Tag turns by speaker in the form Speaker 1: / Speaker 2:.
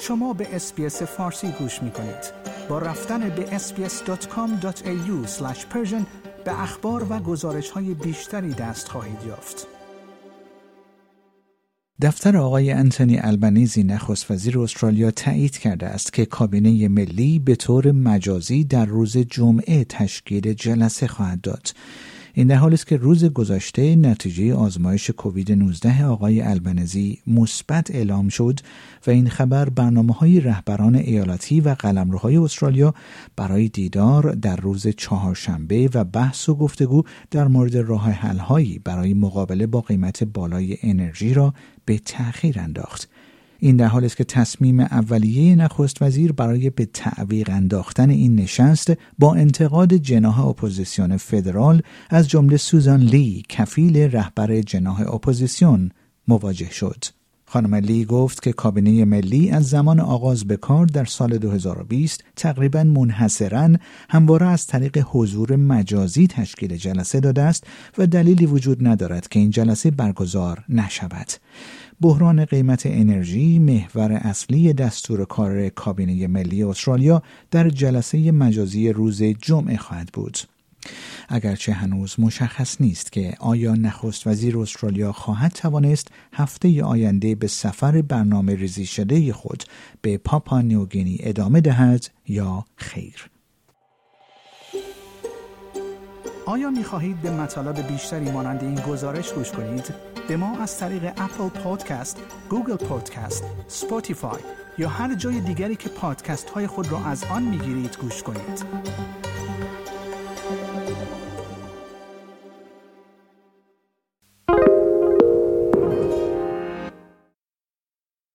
Speaker 1: شما به اسپیس فارسی گوش می کنید. با رفتن به sbs.com.au به اخبار و گزارش های بیشتری دست خواهید یافت.
Speaker 2: دفتر آقای انتونی البنیزی نخست وزیر استرالیا تایید کرده است که کابینه ملی به طور مجازی در روز جمعه تشکیل جلسه خواهد داد. این در حالی است که روز گذشته نتیجه آزمایش کووید 19 آقای البنزی مثبت اعلام شد و این خبر برنامه های رهبران ایالتی و قلمروهای استرالیا برای دیدار در روز چهارشنبه و بحث و گفتگو در مورد راه حلهایی برای مقابله با قیمت بالای انرژی را به تأخیر انداخت. این در حالی است که تصمیم اولیه نخست وزیر برای به تعویق انداختن این نشست با انتقاد جناح اپوزیسیون فدرال از جمله سوزان لی کفیل رهبر جناح اپوزیسیون مواجه شد. خانم لی گفت که کابینه ملی از زمان آغاز به کار در سال 2020 تقریبا منحصرا همواره از طریق حضور مجازی تشکیل جلسه داده است و دلیلی وجود ندارد که این جلسه برگزار نشود. بحران قیمت انرژی محور اصلی دستور کار کابینه ملی استرالیا در جلسه مجازی روز جمعه خواهد بود. اگرچه هنوز مشخص نیست که آیا نخست وزیر استرالیا خواهد توانست هفته آینده به سفر برنامه ریزی شده خود به پاپا نیوگینی ادامه دهد یا خیر.
Speaker 1: آیا می خواهید به مطالب بیشتری مانند این گزارش گوش کنید؟ به ما از طریق Apple Podcast، Google Podcast، Spotify یا هر جای دیگری که پادکست های خود را از آن می گیرید گوش کنید.